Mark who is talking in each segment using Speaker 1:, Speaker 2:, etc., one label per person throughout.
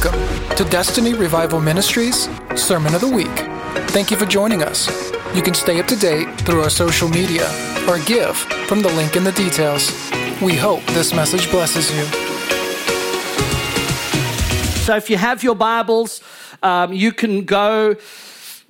Speaker 1: Welcome to Destiny Revival Ministries Sermon of the Week. Thank you for joining us. You can stay up to date through our social media or give from the link in the details. We hope this message blesses you.
Speaker 2: So if you have your Bibles, um, you can go.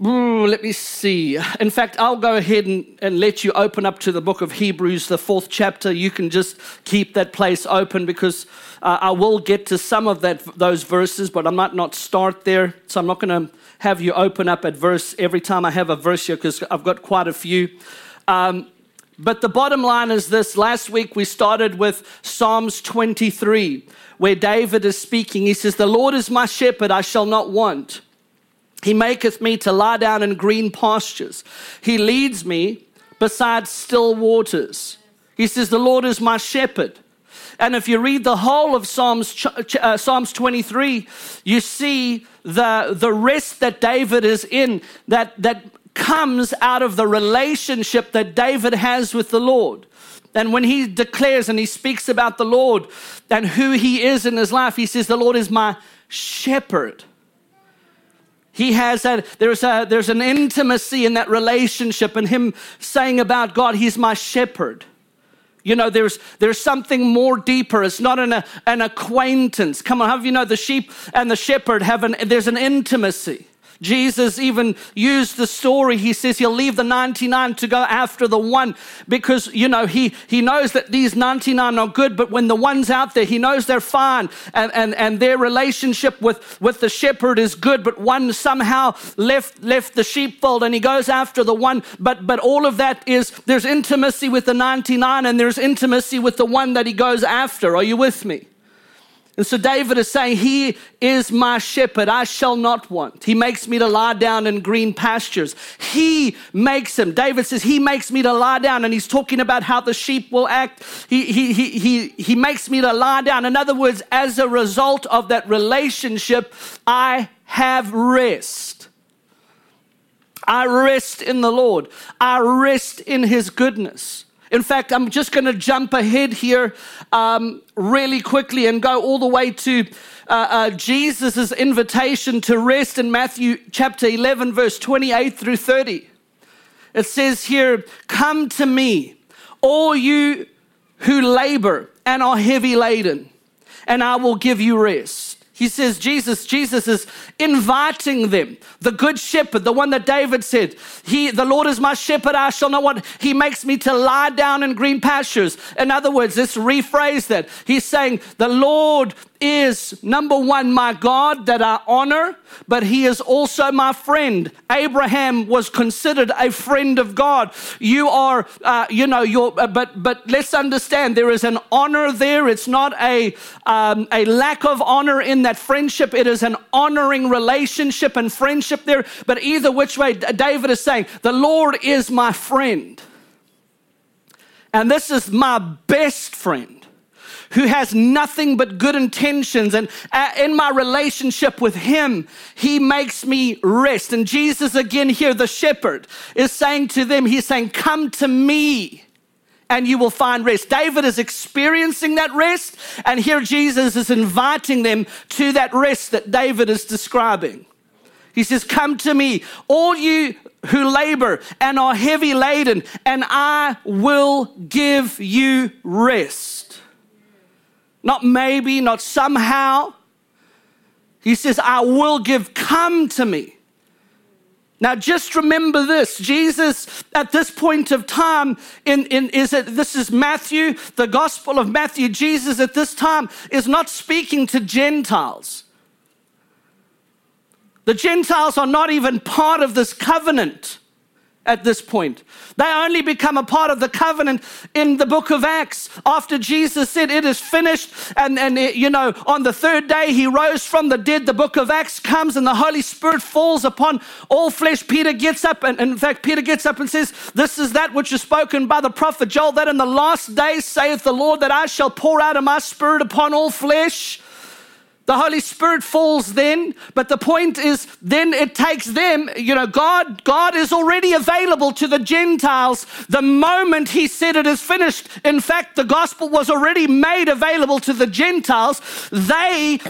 Speaker 2: Let me see. In fact, I'll go ahead and, and let you open up to the book of Hebrews, the fourth chapter. You can just keep that place open because uh, I will get to some of that those verses, but I might not start there. So I'm not going to have you open up at verse every time I have a verse here because I've got quite a few. Um, but the bottom line is this last week we started with Psalms 23, where David is speaking. He says, The Lord is my shepherd, I shall not want. He maketh me to lie down in green pastures. He leads me beside still waters. He says, The Lord is my shepherd. And if you read the whole of Psalms, uh, Psalms 23, you see the, the rest that David is in that, that comes out of the relationship that David has with the Lord. And when he declares and he speaks about the Lord and who he is in his life, he says, The Lord is my shepherd. He has a there's a there's an intimacy in that relationship and him saying about God, He's my shepherd. You know, there's there's something more deeper. It's not an, an acquaintance. Come on, how you know the sheep and the shepherd have an there's an intimacy. Jesus even used the story. He says he'll leave the 99 to go after the one because, you know, he, he knows that these 99 are good, but when the one's out there, he knows they're fine and, and, and their relationship with, with the shepherd is good, but one somehow left, left the sheepfold and he goes after the one. But, but all of that is there's intimacy with the 99 and there's intimacy with the one that he goes after. Are you with me? And so David is saying, He is my shepherd, I shall not want. He makes me to lie down in green pastures. He makes him. David says, He makes me to lie down. And he's talking about how the sheep will act. He, he, he, he, he makes me to lie down. In other words, as a result of that relationship, I have rest. I rest in the Lord, I rest in His goodness. In fact, I'm just going to jump ahead here um, really quickly and go all the way to uh, uh, Jesus' invitation to rest in Matthew chapter 11, verse 28 through 30. It says here, Come to me, all you who labor and are heavy laden, and I will give you rest. He says, Jesus, Jesus is inviting them. The good shepherd, the one that David said, He, the Lord is my shepherd, I shall not want. He makes me to lie down in green pastures. In other words, let's rephrase that. He's saying, The Lord is number one, my God that I honor, but he is also my friend. Abraham was considered a friend of God. You are, uh, you know, you're, uh, but but let's understand there is an honor there. It's not a um, a lack of honor in that friendship. It is an honoring relationship and friendship there. But either which way, David is saying, the Lord is my friend, and this is my best friend who has nothing but good intentions. And uh, in my relationship with him, he makes me rest. And Jesus, again, here, the shepherd, is saying to them, He's saying, Come to me and you will find rest. David is experiencing that rest, and here Jesus is inviting them to that rest that David is describing. He says, Come to me, all you who labor and are heavy laden, and I will give you rest. Not maybe, not somehow. He says, I will give, come to me. Now, just remember this Jesus, at this point of time, in, in, is it, this is Matthew, the Gospel of Matthew. Jesus at this time is not speaking to Gentiles. The Gentiles are not even part of this covenant at this point. They only become a part of the covenant in the book of Acts after Jesus said, It is finished. And, and it, you know, on the third day, he rose from the dead. The book of Acts comes and the Holy Spirit falls upon all flesh. Peter gets up, and, and in fact, Peter gets up and says, This is that which is spoken by the prophet Joel, that in the last days saith the Lord, that I shall pour out of my spirit upon all flesh. The Holy Spirit falls then, but the point is then it takes them, you know, God God is already available to the Gentiles the moment he said it is finished. In fact, the gospel was already made available to the Gentiles. They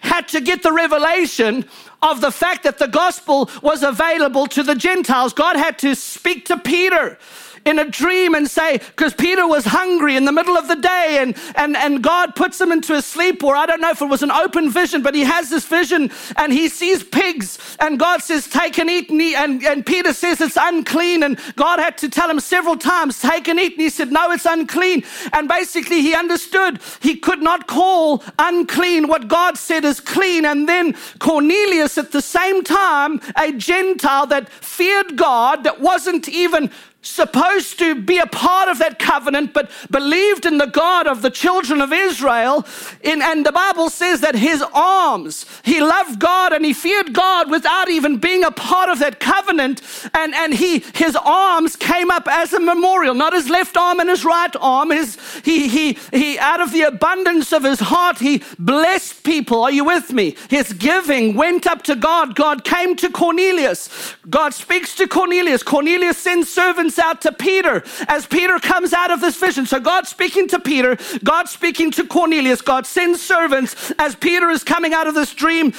Speaker 2: had to get the revelation of the fact that the gospel was available to the Gentiles. God had to speak to Peter in a dream and say, because Peter was hungry in the middle of the day and, and, and God puts him into a sleep, or I don't know if it was an open vision, but he has this vision and he sees pigs and God says, take and eat. And, and, and Peter says it's unclean. And God had to tell him several times, take and eat. And he said, no, it's unclean. And basically he understood he could not call unclean what God said is clean. And then Cornelius at the same time, a Gentile that feared God, that wasn't even supposed to be a part of that covenant, but believed in the God of the children of Israel. In, and the Bible says that his arms, he loved God and he feared God without even being a part of that covenant. And, and he, his arms came up as a memorial, not his left arm and his right arm. His, he, he, he, out of the abundance of his heart, he blessed people. Are you with me? His giving went up to God. God came to Cornelius. God speaks to Cornelius. Cornelius sends servants out to Peter as Peter comes out of this vision. So God speaking to Peter, God speaking to Cornelius, God sends servants as Peter is coming out of this dream.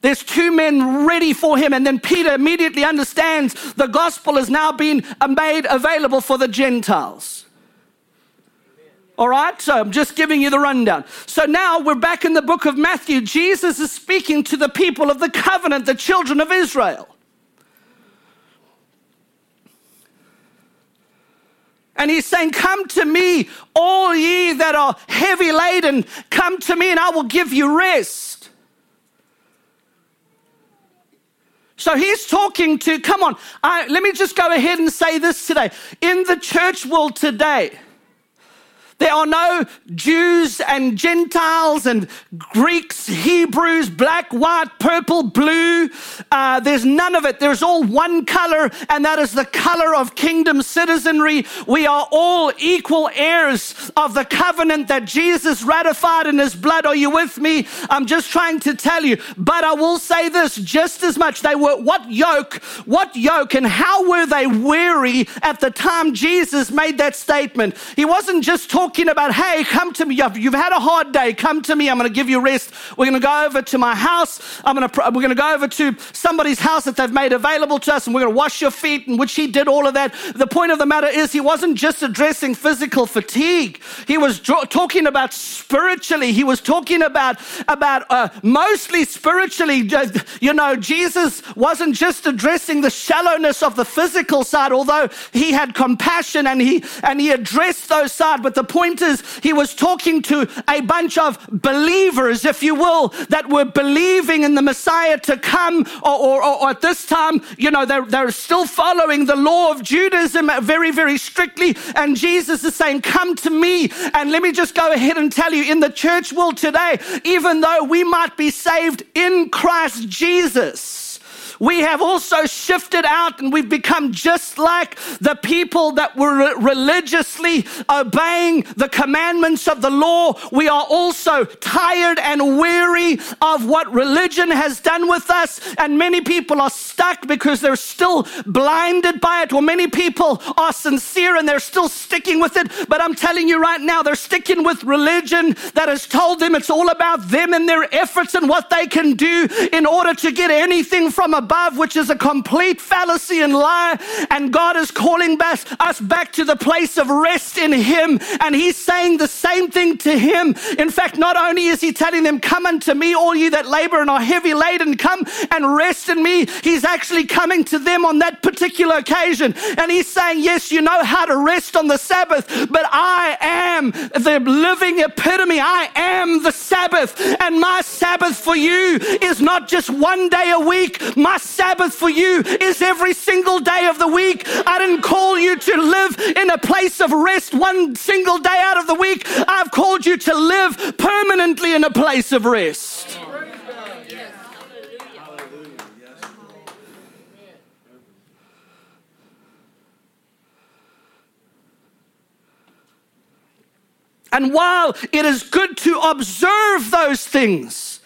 Speaker 2: There's two men ready for him, and then Peter immediately understands the gospel has now been made available for the Gentiles. All right, so I'm just giving you the rundown. So now we're back in the book of Matthew. Jesus is speaking to the people of the covenant, the children of Israel. And he's saying, Come to me, all ye that are heavy laden, come to me, and I will give you rest. So he's talking to, come on, I, let me just go ahead and say this today. In the church world today, there are no Jews and Gentiles and Greeks, Hebrews, black, white, purple, blue. Uh, there's none of it. There's all one color, and that is the color of kingdom citizenry. We are all equal heirs of the covenant that Jesus ratified in his blood. Are you with me? I'm just trying to tell you. But I will say this just as much. They were, what yoke, what yoke, and how were they weary at the time Jesus made that statement? He wasn't just talking talking about, hey, come to me. You've had a hard day. Come to me. I'm going to give you rest. We're going to go over to my house. I'm going to, we're going to go over to somebody's house that they've made available to us and we're going to wash your feet, and which he did all of that. The point of the matter is, he wasn't just addressing physical fatigue. He was talking about spiritually. He was talking about, about uh, mostly spiritually. You know, Jesus wasn't just addressing the shallowness of the physical side, although he had compassion and he, and he addressed those sides. But the point point is, he was talking to a bunch of believers, if you will, that were believing in the Messiah to come, or, or, or at this time, you know, they're, they're still following the law of Judaism very, very strictly. And Jesus is saying, Come to me. And let me just go ahead and tell you in the church world today, even though we might be saved in Christ Jesus, we have also shifted out and we've become just like the people that were religiously obeying the commandments of the law. We are also tired and weary of what religion has done with us. And many people are stuck because they're still blinded by it, or many people are sincere and they're still sticking with it. But I'm telling you right now, they're sticking with religion that has told them it's all about them and their efforts and what they can do in order to get anything from above above, which is a complete fallacy and lie. And God is calling us back to the place of rest in Him. And He's saying the same thing to Him. In fact, not only is He telling them, Come unto me, all you that labor and are heavy laden, come and rest in me. He's actually coming to them on that particular occasion. And He's saying, Yes, you know how to rest on the Sabbath, but I am the living epitome. I am the Sabbath. And my Sabbath for you is not just one day a week. My Sabbath for you is every single day of the week. I didn't call you to live in a place of rest one single day out of the week. I've called you to live permanently in a place of rest. And while it is good to observe those things,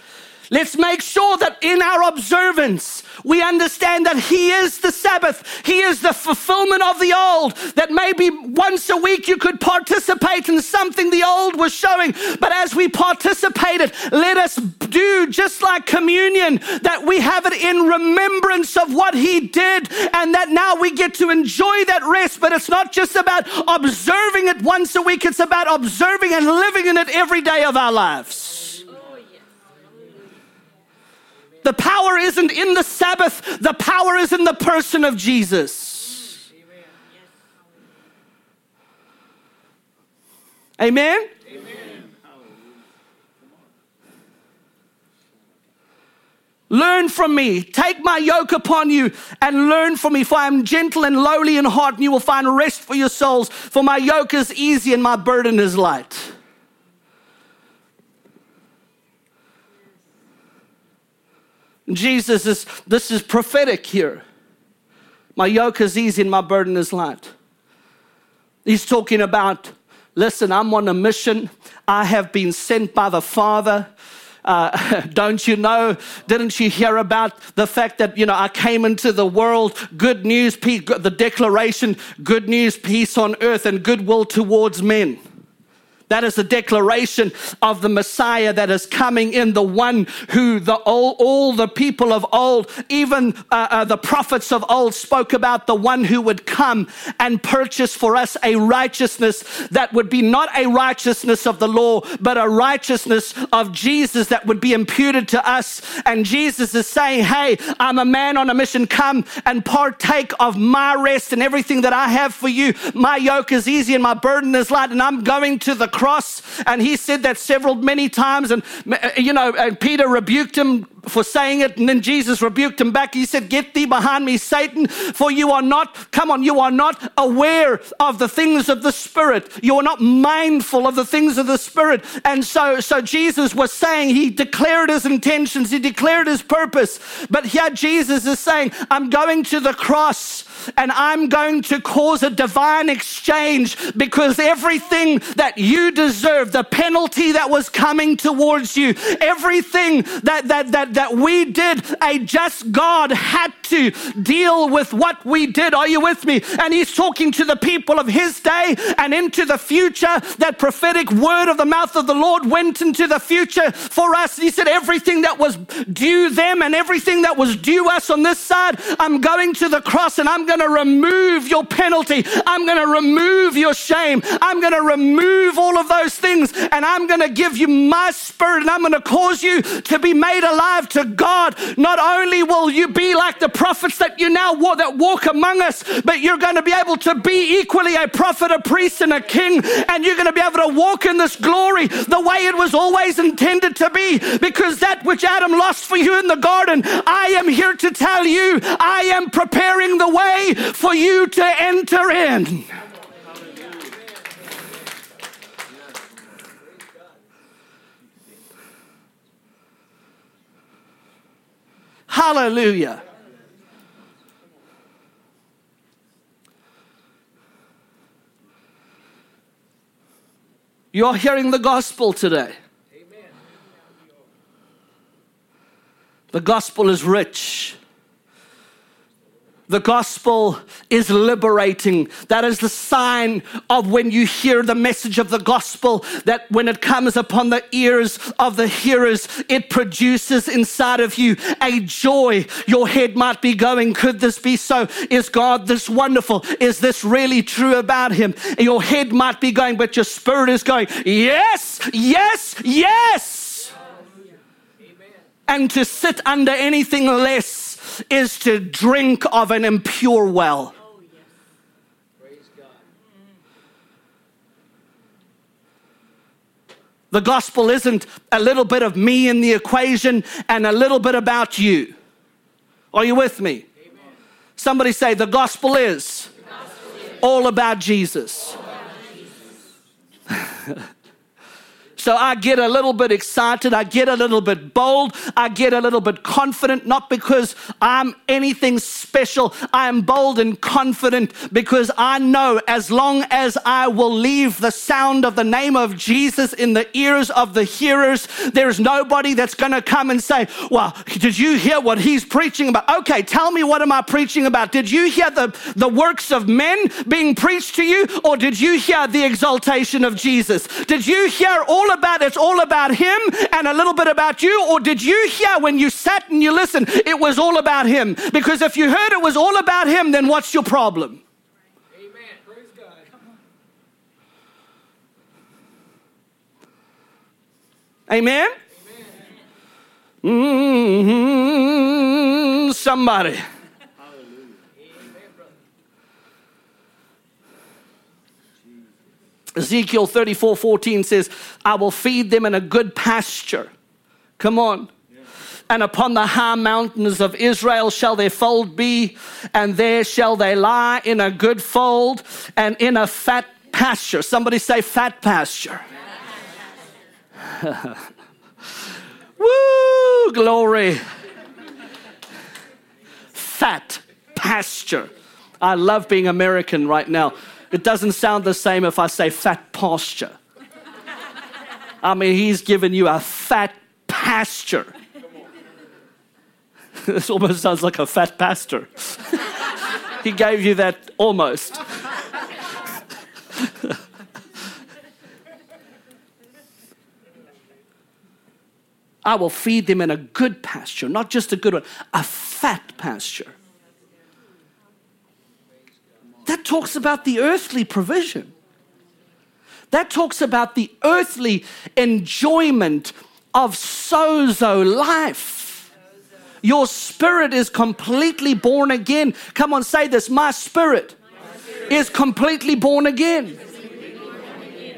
Speaker 2: Let's make sure that in our observance, we understand that He is the Sabbath. He is the fulfillment of the old. That maybe once a week you could participate in something the old was showing. But as we participated, let us do just like communion, that we have it in remembrance of what He did, and that now we get to enjoy that rest. But it's not just about observing it once a week, it's about observing and living in it every day of our lives. The power isn't in the Sabbath, the power is in the person of Jesus. Amen? Amen. Learn from me. Take my yoke upon you and learn from me, for I am gentle and lowly in heart, and you will find rest for your souls. For my yoke is easy and my burden is light. Jesus is, this is prophetic here. My yoke is easy and my burden is light. He's talking about, listen, I'm on a mission. I have been sent by the Father. Uh, don't you know? Didn't you hear about the fact that, you know, I came into the world, good news, peace, the declaration, good news, peace on earth, and goodwill towards men. That is the declaration of the Messiah that is coming in, the one who the all, all the people of old, even uh, uh, the prophets of old, spoke about the one who would come and purchase for us a righteousness that would be not a righteousness of the law, but a righteousness of Jesus that would be imputed to us. And Jesus is saying, Hey, I'm a man on a mission. Come and partake of my rest and everything that I have for you. My yoke is easy and my burden is light, and I'm going to the cross. And he said that several, many times. And, uh, you know, and Peter rebuked him for saying it. And then Jesus rebuked him back. He said, Get thee behind me, Satan, for you are not, come on, you are not aware of the things of the Spirit. You are not mindful of the things of the Spirit. And so, so Jesus was saying, He declared His intentions, He declared His purpose. But here Jesus is saying, I'm going to the cross and I'm going to cause a divine exchange because everything that you deserve, the penalty that was coming towards you, everything that, that, that, that we did, a just God had to deal with what we did. Are you with me? And he's talking to the people of his day and into the future. That prophetic word of the mouth of the Lord went into the future for us. He said, Everything that was due them and everything that was due us on this side, I'm going to the cross and I'm going to remove your penalty. I'm going to remove your shame. I'm going to remove all of those things and I'm going to give you my spirit and I'm going to cause you to be made alive to God. Not only will you be like the prophets that you now walk, that walk among us, but you're going to be able to be equally a prophet, a priest, and a king, and you're going to be able to walk in this glory the way it was always intended to be. Because that which Adam lost for you in the garden, I am here to tell you, I am preparing the way for you to enter in. Hallelujah. You're hearing the gospel today. The gospel is rich. The gospel is liberating. That is the sign of when you hear the message of the gospel, that when it comes upon the ears of the hearers, it produces inside of you a joy. Your head might be going, Could this be so? Is God this wonderful? Is this really true about Him? your head might be going, but your spirit is going, Yes, yes, yes. And to sit under anything less is to drink of an impure well. The gospel isn't a little bit of me in the equation and a little bit about you. Are you with me? Amen. Somebody say, the gospel is, the gospel is all about. All about Jesus. So I get a little bit excited, I get a little bit bold, I get a little bit confident, not because I'm anything special. I am bold and confident because I know as long as I will leave the sound of the name of Jesus in the ears of the hearers, there's nobody that's going to come and say, Well, did you hear what he's preaching about? Okay, tell me what am I preaching about? Did you hear the, the works of men being preached to you, or did you hear the exaltation of Jesus? Did you hear all about it's all about him and a little bit about you, or did you hear when you sat and you listened, it was all about him? Because if you heard it was all about him, then what's your problem? Amen? Praise God. Come Mm-hmm. Somebody. Ezekiel 34 14 says, I will feed them in a good pasture. Come on. And upon the high mountains of Israel shall their fold be, and there shall they lie in a good fold and in a fat pasture. Somebody say, fat pasture. Woo, glory. Fat pasture. I love being American right now. It doesn't sound the same if I say fat posture. I mean, he's given you a fat pasture. this almost sounds like a fat pastor. he gave you that almost. I will feed them in a good pasture, not just a good one, a fat pasture. That talks about the earthly provision. That talks about the earthly enjoyment of sozo life. Your spirit is completely born again. Come on, say this. My spirit, My spirit. is completely born again.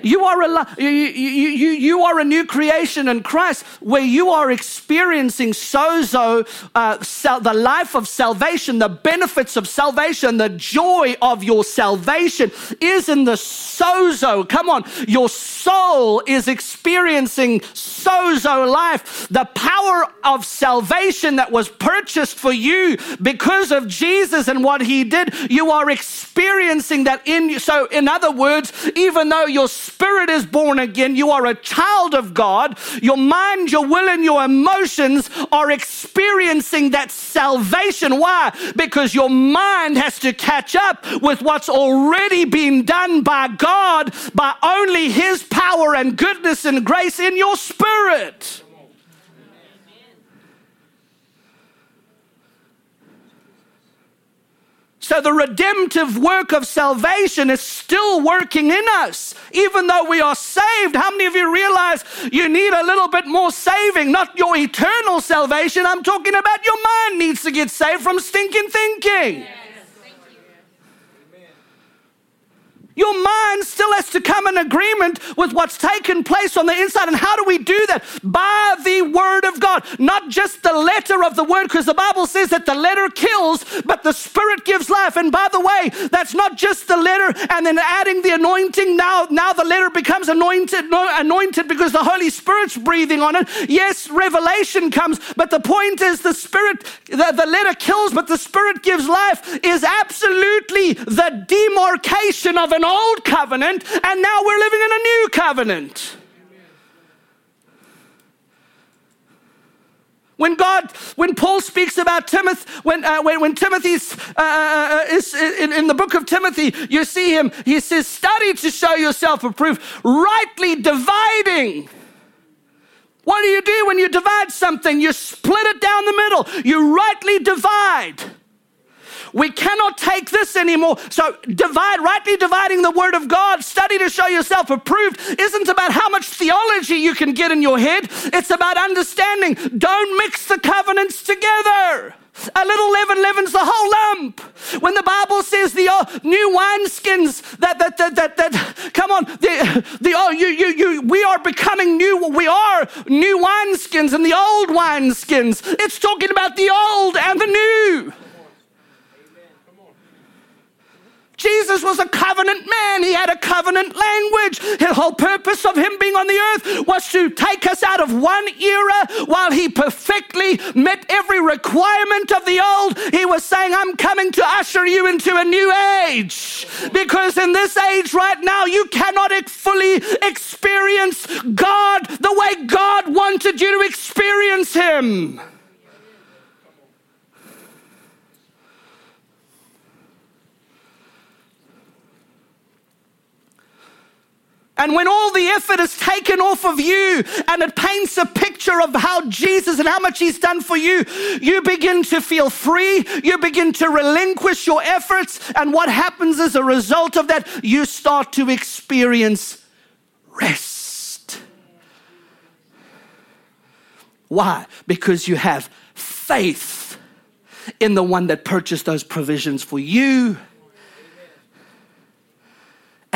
Speaker 2: You are a, you, you, you, you are a new creation in Christ where you are experiencing sozo, uh, sal- the life of salvation, the benefits of salvation, the joy of your salvation is in the sozo. Come on, your soul is experiencing sozo life. The power of salvation that was purchased for you because of Jesus and what he did, you are experiencing that in you. So, in other words, even though your spirit is born again, you are a child of God, your mind, your will, and your emotions are experiencing that salvation. Why? Because your mind has to catch up with what's already been done by God by only His power and goodness and grace in your spirit. So the redemptive work of salvation is still working in us, even though we are saved. How many of you realize you need a little bit more saving? Not your eternal salvation. I'm talking about your mind needs to get saved from stinking thinking. Your mind still has to come in agreement with what's taken place on the inside. And how do we do that? By the word of God, not just the letter of the word, because the Bible says that the letter kills, but the spirit gives life. And by the way, that's not just the letter and then adding the anointing. Now, now the letter becomes anointed, anointed because the Holy Spirit's breathing on it. Yes, revelation comes, but the point is the spirit, the, the letter kills, but the spirit gives life is absolutely the demarcation of an old covenant, and now we're living in a new covenant. When God, when Paul speaks about Timothy, when, uh, when, when Timothy's uh, uh, uh is in, in, the book of Timothy, you see him, he says, study to show yourself approved, rightly dividing. What do you do when you divide something? You split it down the middle, you rightly divide. We cannot take this anymore. So, divide, rightly dividing the word of God, study to show yourself approved, isn't about how much theology you can get in your head. It's about understanding. Don't mix the covenants together. A little leaven leavens the whole lump. When the Bible says the uh, new wineskins that that that that that come on, the the oh you you you we are becoming new. We are new wineskins and the old wineskins. It's talking about the old and the new. Jesus was a covenant man. He had a covenant language. The whole purpose of him being on the earth was to take us out of one era while he perfectly met every requirement of the old. He was saying, I'm coming to usher you into a new age. Because in this age right now, you cannot fully experience God the way God wanted you to experience him. And when all the effort is taken off of you and it paints a picture of how Jesus and how much He's done for you, you begin to feel free. You begin to relinquish your efforts. And what happens as a result of that? You start to experience rest. Why? Because you have faith in the one that purchased those provisions for you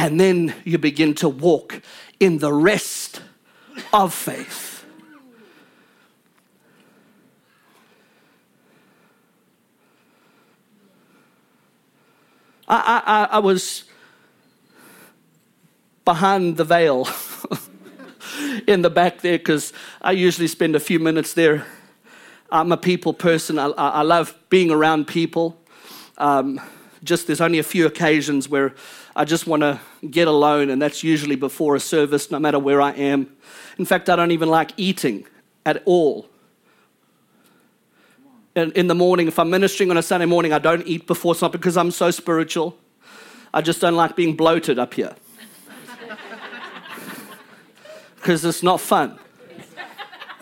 Speaker 2: and then you begin to walk in the rest of faith. I, I, I was behind the veil in the back there because I usually spend a few minutes there. I'm a people person, I, I love being around people. Um, just there's only a few occasions where I just want to get alone, and that's usually before a service, no matter where I am. In fact, I don't even like eating at all. In, in the morning, if I'm ministering on a Sunday morning, I don't eat before. It's not because I'm so spiritual. I just don't like being bloated up here. Because it's not fun.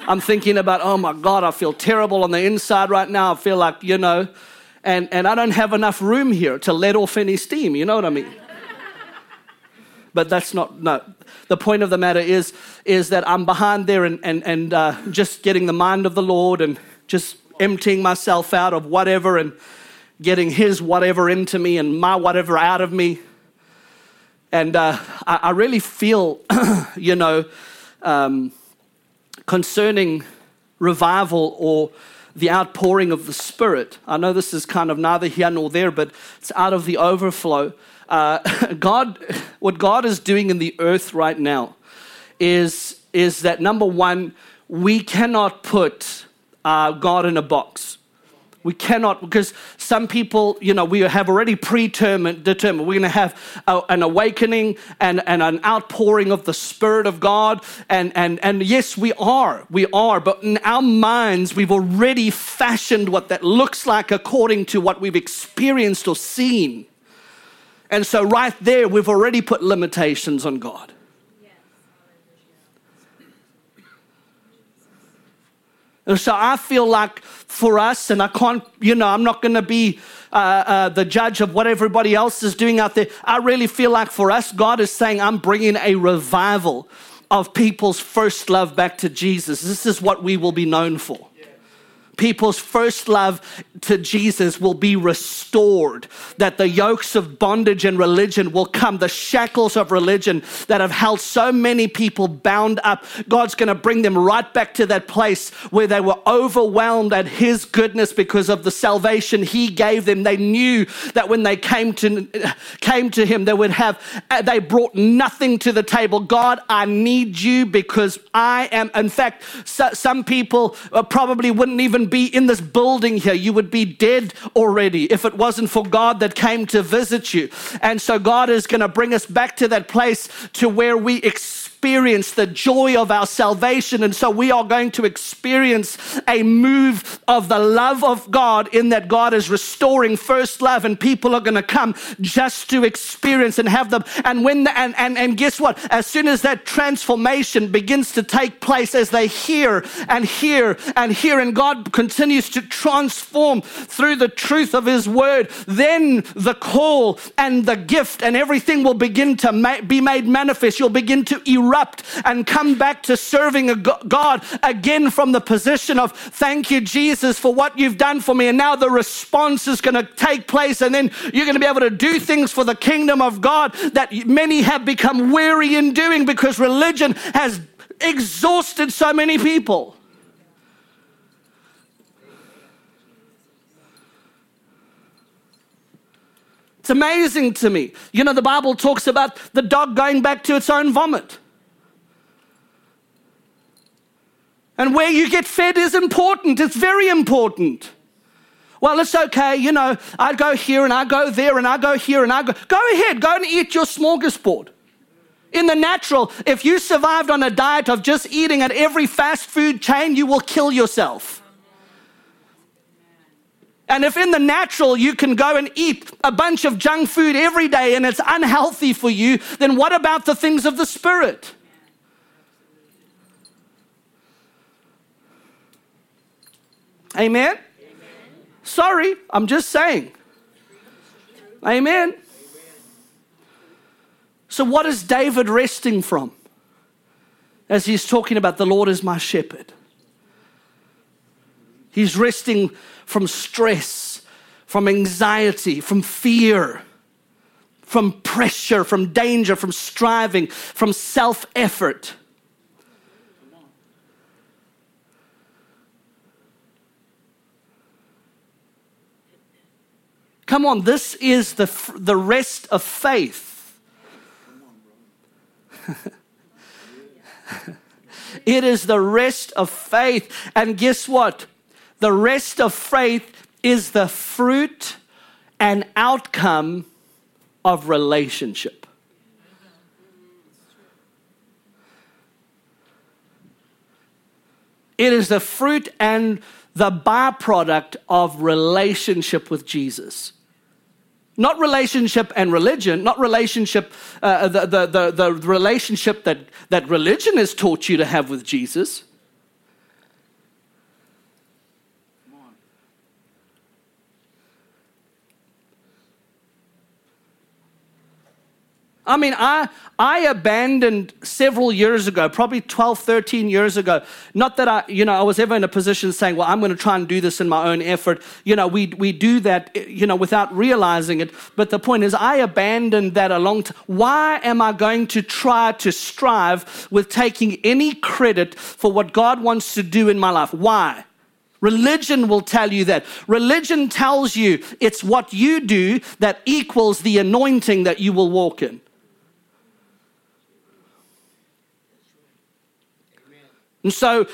Speaker 2: I'm thinking about, oh my God, I feel terrible on the inside right now. I feel like, you know, and, and I don't have enough room here to let off any steam. You know what I mean? But that's not no. The point of the matter is is that i'm behind there and and, and uh, just getting the mind of the lord and just emptying myself out of whatever and getting his whatever into me and my whatever out of me. And uh, I, I, really feel you know um, concerning revival or the outpouring of the spirit. I know this is kind of neither here nor there but it's out of the overflow uh, God, what God is doing in the earth right now is, is that number one, we cannot put uh, God in a box. We cannot, because some people, you know, we have already predetermined, determined we're going to have a, an awakening and, and an outpouring of the Spirit of God. And, and, and yes, we are, we are, but in our minds, we've already fashioned what that looks like according to what we've experienced or seen. And so, right there, we've already put limitations on God. And so I feel like for us, and I can't, you know, I'm not going to be uh, uh, the judge of what everybody else is doing out there. I really feel like for us, God is saying, I'm bringing a revival of people's first love back to Jesus. This is what we will be known for people's first love to Jesus will be restored, that the yokes of bondage and religion will come, the shackles of religion that have held so many people bound up. God's going to bring them right back to that place where they were overwhelmed at His goodness because of the salvation He gave them. They knew that when they came to, came to Him, they would have, they brought nothing to the table. God, I need you because I am, in fact, so, some people uh, probably wouldn't even be in this building here. You would be dead already if it wasn't for God that came to visit you. And so God is going to bring us back to that place to where we experience experience the joy of our salvation. And so we are going to experience a move of the love of God in that God is restoring first love, and people are going to come just to experience and have them. And when the, and, and, and guess what? As soon as that transformation begins to take place, as they hear and hear and hear, and God continues to transform through the truth of His word, then the call and the gift and everything will begin to ma- be made manifest. You'll begin to and come back to serving a God again from the position of thank you, Jesus, for what you've done for me. And now the response is going to take place, and then you're going to be able to do things for the kingdom of God that many have become weary in doing because religion has exhausted so many people. It's amazing to me. You know, the Bible talks about the dog going back to its own vomit. And where you get fed is important, it's very important. Well, it's okay, you know, I go here and I go there and I go here and I go. Go ahead, go and eat your smorgasbord. In the natural, if you survived on a diet of just eating at every fast food chain, you will kill yourself. And if in the natural you can go and eat a bunch of junk food every day and it's unhealthy for you, then what about the things of the spirit? Amen? Sorry, I'm just saying. Amen. So, what is David resting from? As he's talking about the Lord is my shepherd. He's resting from stress, from anxiety, from fear, from pressure, from danger, from striving, from self effort. Come on, this is the, the rest of faith. it is the rest of faith. And guess what? The rest of faith is the fruit and outcome of relationship. It is the fruit and the byproduct of relationship with Jesus. Not relationship and religion, not relationship, uh, the, the, the, the relationship that, that religion has taught you to have with Jesus. I mean, I, I abandoned several years ago, probably 12, 13 years ago. Not that I, you know, I was ever in a position saying, well, I'm going to try and do this in my own effort. You know, we, we do that, you know, without realizing it. But the point is, I abandoned that a long time. Why am I going to try to strive with taking any credit for what God wants to do in my life? Why? Religion will tell you that. Religion tells you it's what you do that equals the anointing that you will walk in. And so,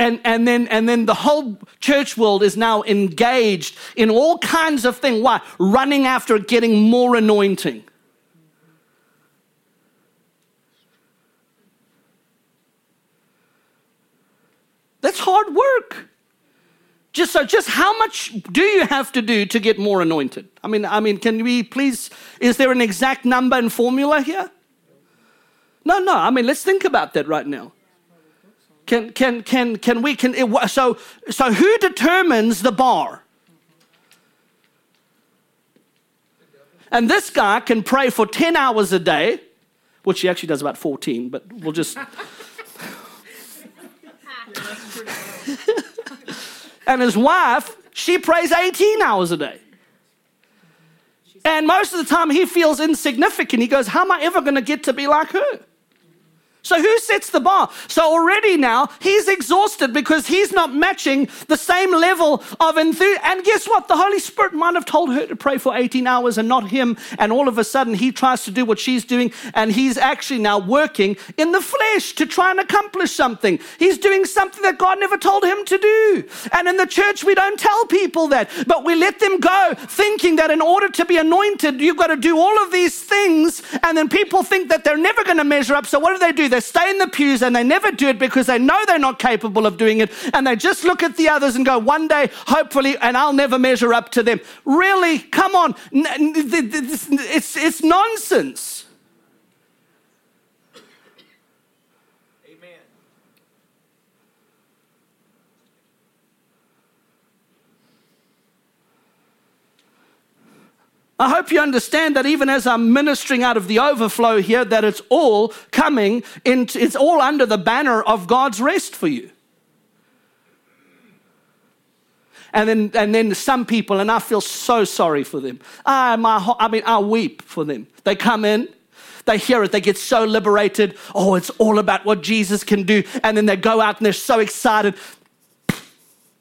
Speaker 2: and, and, then, and then the whole church world is now engaged in all kinds of things. Why? Running after getting more anointing. That's hard work. Just so, just how much do you have to do to get more anointed? I mean, I mean, can we please? Is there an exact number and formula here? No, no. I mean, let's think about that right now. Can, can, can, can we, can, it, so, so who determines the bar? And this guy can pray for 10 hours a day, which he actually does about 14, but we'll just. and his wife, she prays 18 hours a day. And most of the time he feels insignificant. He goes, How am I ever going to get to be like her? So, who sets the bar? So, already now he's exhausted because he's not matching the same level of enthusiasm. And guess what? The Holy Spirit might have told her to pray for 18 hours and not him. And all of a sudden, he tries to do what she's doing. And he's actually now working in the flesh to try and accomplish something. He's doing something that God never told him to do. And in the church, we don't tell people that, but we let them go thinking that in order to be anointed, you've got to do all of these things. And then people think that they're never going to measure up. So, what do they do? They stay in the pews and they never do it because they know they're not capable of doing it. And they just look at the others and go, one day, hopefully, and I'll never measure up to them. Really? Come on. It's, it's nonsense. I hope you understand that even as I'm ministering out of the overflow here, that it's all coming into, it's all under the banner of God's rest for you. And then, and then some people, and I feel so sorry for them. I, my, I mean, I weep for them. They come in, they hear it, they get so liberated. Oh, it's all about what Jesus can do. And then they go out and they're so excited.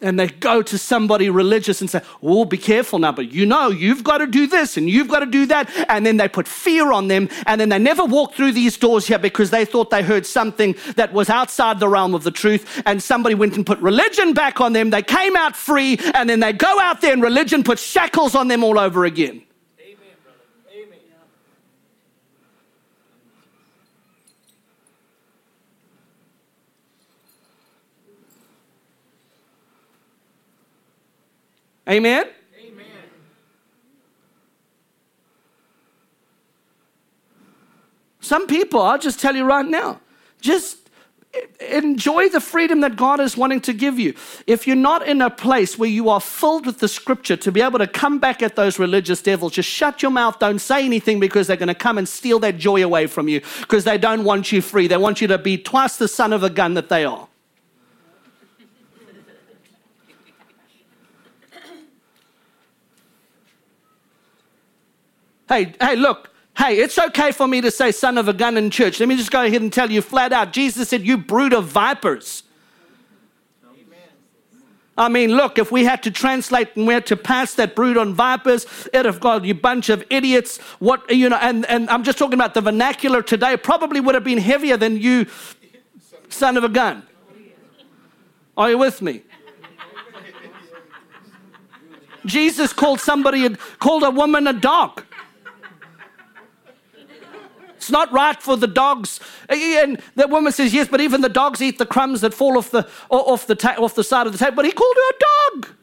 Speaker 2: And they go to somebody religious and say, Oh, be careful now, but you know, you've got to do this and you've got to do that. And then they put fear on them, and then they never walk through these doors here because they thought they heard something that was outside the realm of the truth. And somebody went and put religion back on them. They came out free, and then they go out there and religion puts shackles on them all over again. Amen? Amen. Some people, I'll just tell you right now, just enjoy the freedom that God is wanting to give you. If you're not in a place where you are filled with the scripture to be able to come back at those religious devils, just shut your mouth, don't say anything because they're going to come and steal that joy away from you because they don't want you free. They want you to be twice the son of a gun that they are. Hey, hey, look, hey, it's okay for me to say son of a gun in church. Let me just go ahead and tell you flat out Jesus said, You brood of vipers. I mean, look, if we had to translate and we had to pass that brood on vipers, it'd have got you bunch of idiots. What you know, and, and I'm just talking about the vernacular today, probably would have been heavier than you, son of a gun. Are you with me? Jesus called somebody, called a woman a dog. It's not right for the dogs. And the woman says, Yes, but even the dogs eat the crumbs that fall off the, off the, ta- off the side of the table. But he called her a dog.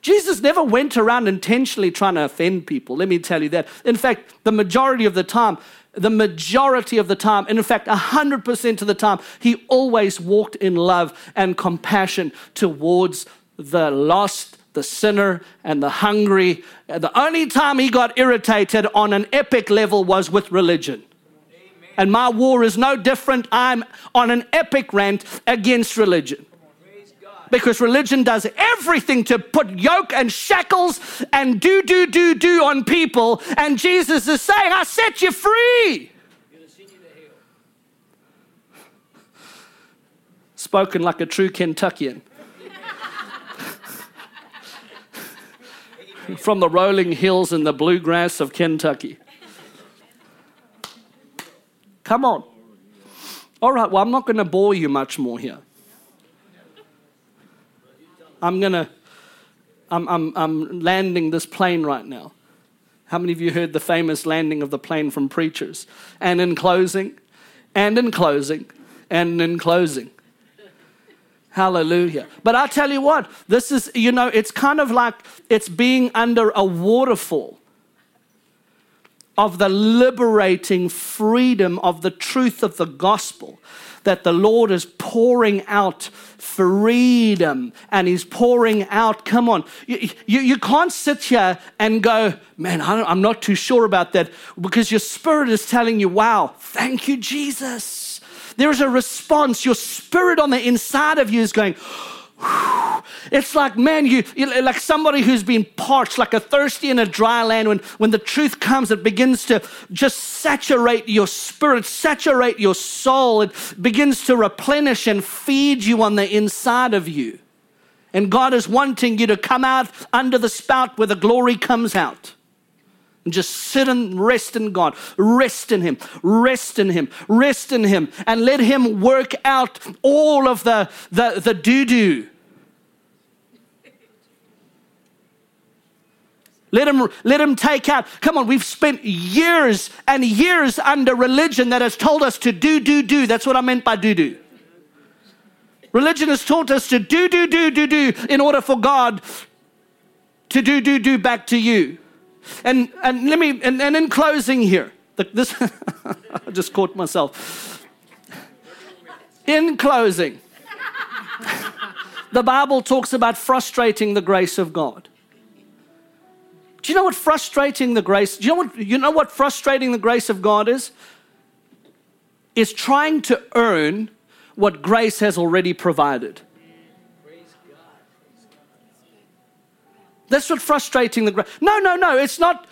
Speaker 2: Jesus never went around intentionally trying to offend people. Let me tell you that. In fact, the majority of the time, the majority of the time, and in fact, 100% of the time, he always walked in love and compassion towards the lost the sinner and the hungry. The only time he got irritated on an epic level was with religion. And my war is no different. I'm on an epic rant against religion. Because religion does everything to put yoke and shackles and do, do, do, do on people. And Jesus is saying, I set you free. Spoken like a true Kentuckian. From the rolling hills and the bluegrass of Kentucky. Come on. All right, well, I'm not going to bore you much more here. I'm going to, I'm, I'm, I'm landing this plane right now. How many of you heard the famous landing of the plane from preachers? And in closing, and in closing, and in closing. Hallelujah. But I tell you what, this is, you know, it's kind of like it's being under a waterfall of the liberating freedom of the truth of the gospel that the Lord is pouring out freedom and He's pouring out. Come on, you, you, you can't sit here and go, man, I'm not too sure about that because your spirit is telling you, wow, thank you, Jesus. There's a response. Your spirit on the inside of you is going, it's like, man, you, like somebody who's been parched, like a thirsty in a dry land. When, when the truth comes, it begins to just saturate your spirit, saturate your soul. It begins to replenish and feed you on the inside of you. And God is wanting you to come out under the spout where the glory comes out. Just sit and rest in God. Rest in Him. Rest in Him. Rest in Him. And let Him work out all of the, the, the doo doo. Let him, let him take out. Come on, we've spent years and years under religion that has told us to do, do, do. That's what I meant by do, do. Religion has taught us to do, do, do, do, do in order for God to do, do, do back to you. And, and let me, and, and in closing here, this, I just caught myself. In closing, the Bible talks about frustrating the grace of God. Do you know what frustrating the grace? Do you know what you know what frustrating the grace of God is? Is trying to earn what grace has already provided. That's what frustrating the. No, no, no. It's not.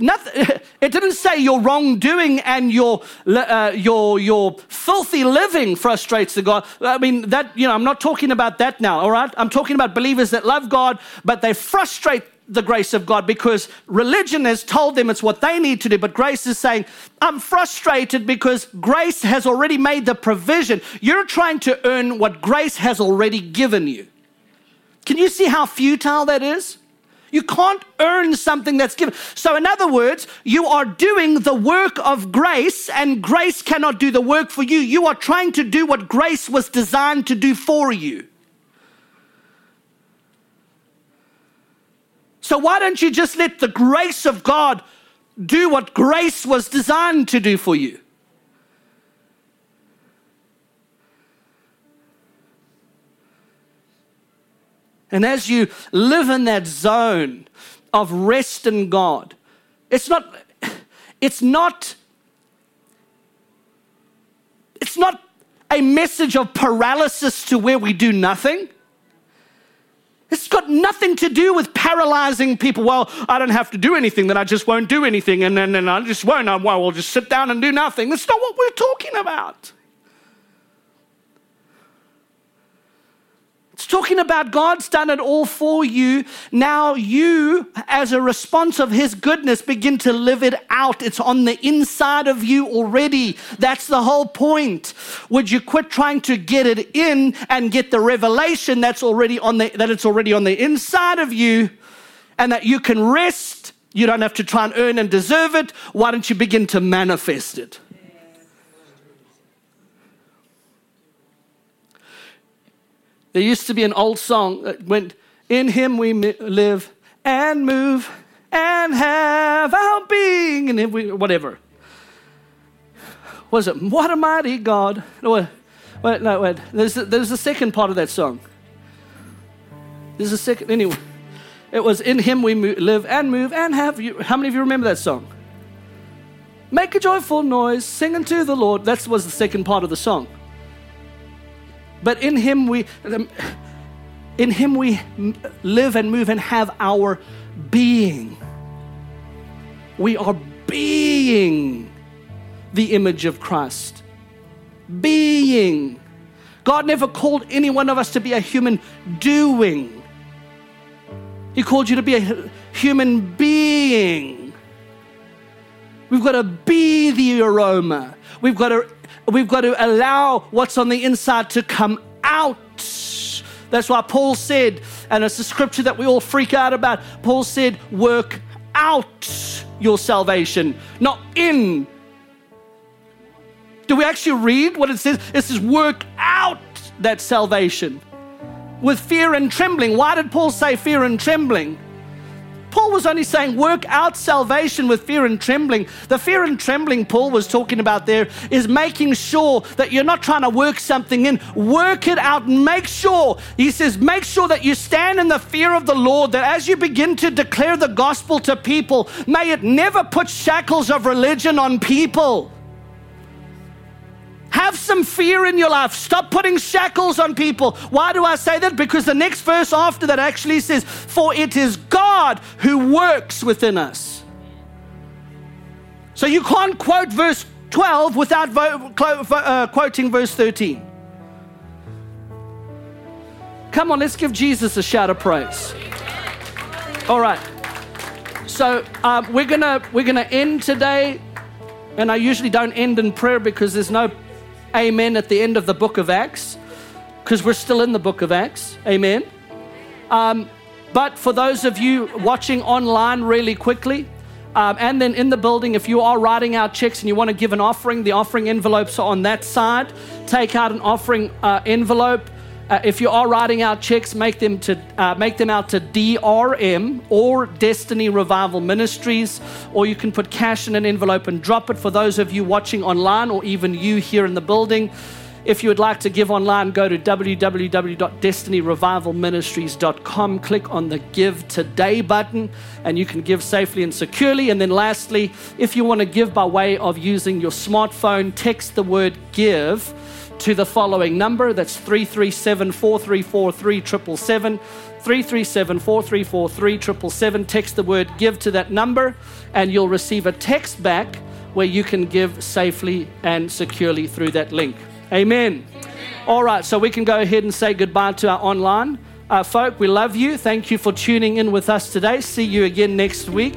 Speaker 2: nothing, it didn't say your wrongdoing and your, uh, your, your filthy living frustrates the God. I mean, that, you know, I'm not talking about that now, all right? I'm talking about believers that love God, but they frustrate the grace of God because religion has told them it's what they need to do. But grace is saying, I'm frustrated because grace has already made the provision. You're trying to earn what grace has already given you. Can you see how futile that is? You can't earn something that's given. So, in other words, you are doing the work of grace, and grace cannot do the work for you. You are trying to do what grace was designed to do for you. So, why don't you just let the grace of God do what grace was designed to do for you? And as you live in that zone of rest in God, it's not, it's not, it's not a message of paralysis to where we do nothing. It's got nothing to do with paralyzing people. Well, I don't have to do anything, then I just won't do anything, and then, then I just won't. I will just sit down and do nothing. That's not what we're talking about. Talking about God's done it all for you. Now you, as a response of His goodness, begin to live it out. It's on the inside of you already. That's the whole point. Would you quit trying to get it in and get the revelation that's already on the that it's already on the inside of you, and that you can rest. You don't have to try and earn and deserve it. Why don't you begin to manifest it? There used to be an old song that went, In Him we live and move and have our being, and we, whatever. Was it, What a mighty God? No, wait, wait, no, wait. There's a, there's a second part of that song. There's a second, anyway. It was, In Him we live and move and have you. How many of you remember that song? Make a joyful noise, sing unto the Lord. That was the second part of the song. But in him we um, in him we live and move and have our being. We are being the image of Christ. Being. God never called any one of us to be a human doing. He called you to be a human being. We've got to be the aroma. We've got to we've got to allow what's on the inside to come out. That's why Paul said, and it's a scripture that we all freak out about. Paul said, work out your salvation, not in. Do we actually read what it says? It says, work out that salvation with fear and trembling. Why did Paul say fear and trembling? Paul was only saying, work out salvation with fear and trembling. The fear and trembling Paul was talking about there is making sure that you're not trying to work something in. Work it out and make sure. He says, make sure that you stand in the fear of the Lord, that as you begin to declare the gospel to people, may it never put shackles of religion on people. Have some fear in your life. Stop putting shackles on people. Why do I say that? Because the next verse after that actually says, For it is God who works within us. So you can't quote verse 12 without vo- uh, quoting verse 13. Come on, let's give Jesus a shout of praise. All right. So um, we're gonna we're gonna end today, and I usually don't end in prayer because there's no amen at the end of the book of Acts, because we're still in the book of Acts. Amen. Um, but for those of you watching online, really quickly, um, and then in the building, if you are writing out checks and you want to give an offering, the offering envelopes are on that side. Take out an offering uh, envelope. Uh, if you are writing out checks, make them to uh, make them out to DRM or Destiny Revival Ministries, or you can put cash in an envelope and drop it. For those of you watching online, or even you here in the building, if you would like to give online, go to www.destinyrevivalministries.com. Click on the Give Today button, and you can give safely and securely. And then, lastly, if you want to give by way of using your smartphone, text the word give to the following number. That's 337 434 3777. 337 434 3777. Text the word give to that number, and you'll receive a text back where you can give safely and securely through that link. Amen. All right, so we can go ahead and say goodbye to our online uh, folk. We love you. Thank you for tuning in with us today. See you again next week.